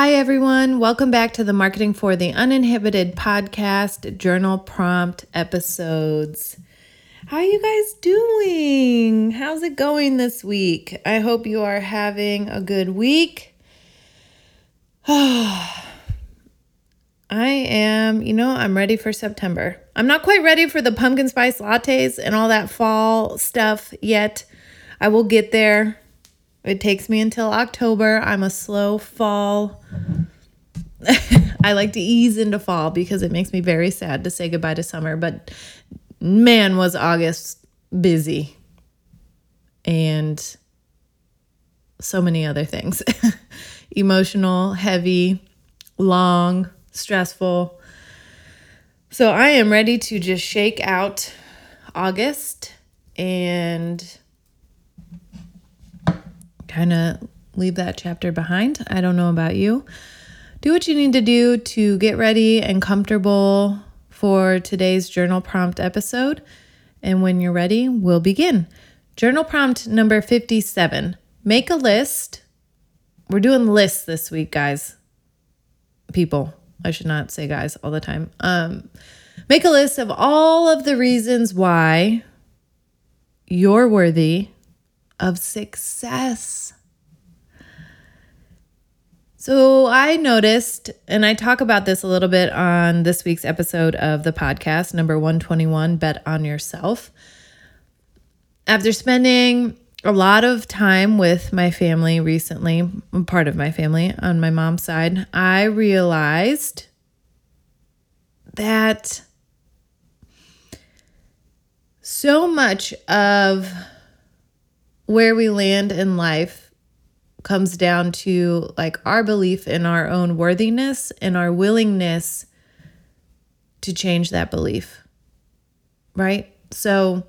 Hi, everyone. Welcome back to the Marketing for the Uninhibited podcast journal prompt episodes. How are you guys doing? How's it going this week? I hope you are having a good week. I am, you know, I'm ready for September. I'm not quite ready for the pumpkin spice lattes and all that fall stuff yet. I will get there. It takes me until October. I'm a slow fall. I like to ease into fall because it makes me very sad to say goodbye to summer. But man, was August busy. And so many other things emotional, heavy, long, stressful. So I am ready to just shake out August and kind of leave that chapter behind. I don't know about you. Do what you need to do to get ready and comfortable for today's journal prompt episode. And when you're ready, we'll begin. Journal prompt number 57 Make a list. We're doing lists this week, guys. People. I should not say guys all the time. Um, make a list of all of the reasons why you're worthy of success. So I noticed, and I talk about this a little bit on this week's episode of the podcast, number 121 Bet on Yourself. After spending a lot of time with my family recently, part of my family on my mom's side, I realized that so much of where we land in life comes down to like our belief in our own worthiness and our willingness to change that belief. Right? So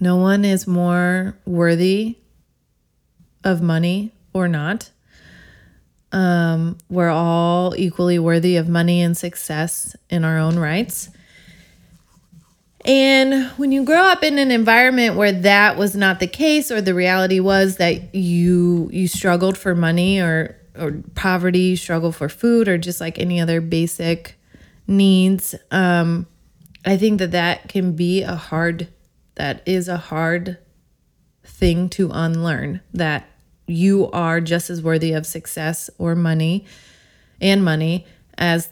no one is more worthy of money or not. Um, we're all equally worthy of money and success in our own rights. And when you grow up in an environment where that was not the case or the reality was that you you struggled for money or or poverty, struggle for food or just like any other basic needs, um I think that that can be a hard that is a hard thing to unlearn that you are just as worthy of success or money and money as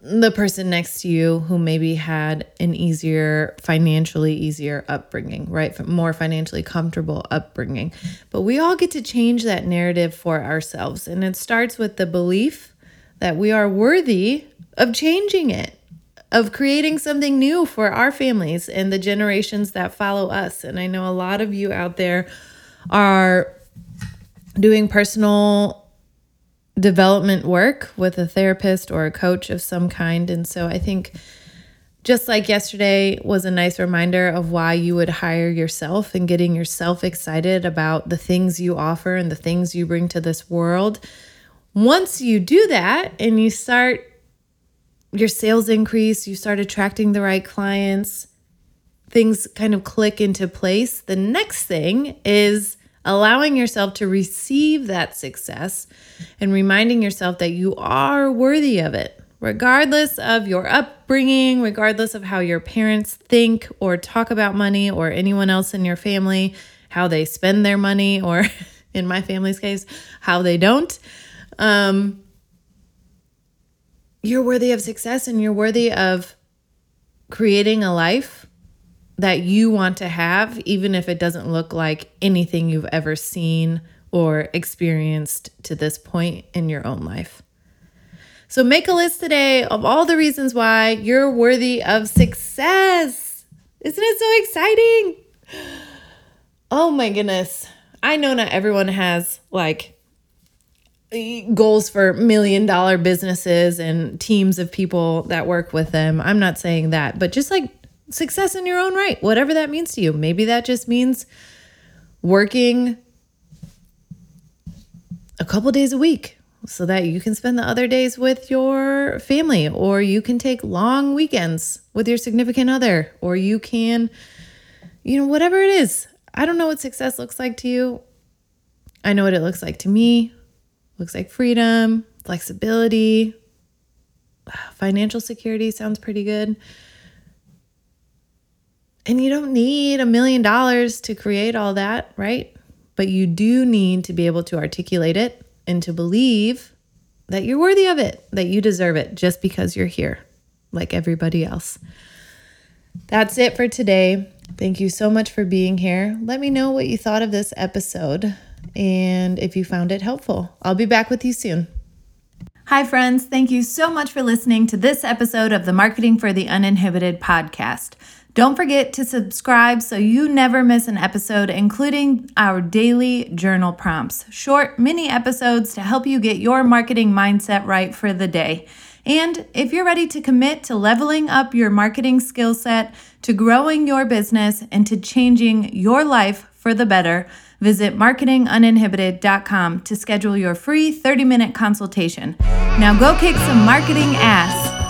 the person next to you who maybe had an easier, financially easier upbringing, right? More financially comfortable upbringing. But we all get to change that narrative for ourselves. And it starts with the belief that we are worthy of changing it, of creating something new for our families and the generations that follow us. And I know a lot of you out there are doing personal development work with a therapist or a coach of some kind. And so I think just like yesterday was a nice reminder of why you would hire yourself and getting yourself excited about the things you offer and the things you bring to this world. Once you do that and you start your sales increase, you start attracting the right clients, things kind of click into place. The next thing is allowing yourself to receive that success and reminding yourself that you are worthy of it, regardless of your upbringing, regardless of how your parents think or talk about money or anyone else in your family, how they spend their money, or in my family's case, how they don't. Um, you're worthy of success and you're worthy of creating a life that you want to have, even if it doesn't look like anything you've ever seen or experienced to this point in your own life. So make a list today of all the reasons why you're worthy of success. Isn't it so exciting? Oh my goodness. I know not everyone has like goals for million dollar businesses and teams of people that work with them. I'm not saying that, but just like success in your own right, whatever that means to you. Maybe that just means working a couple days a week so that you can spend the other days with your family, or you can take long weekends with your significant other, or you can, you know, whatever it is. I don't know what success looks like to you. I know what it looks like to me. Looks like freedom, flexibility, financial security sounds pretty good. And you don't need a million dollars to create all that, right? But you do need to be able to articulate it and to believe that you're worthy of it, that you deserve it just because you're here, like everybody else. That's it for today. Thank you so much for being here. Let me know what you thought of this episode and if you found it helpful. I'll be back with you soon. Hi, friends. Thank you so much for listening to this episode of the Marketing for the Uninhibited podcast. Don't forget to subscribe so you never miss an episode, including our daily journal prompts, short mini episodes to help you get your marketing mindset right for the day. And if you're ready to commit to leveling up your marketing skill set, to growing your business, and to changing your life for the better, Visit marketinguninhibited.com to schedule your free 30 minute consultation. Now go kick some marketing ass.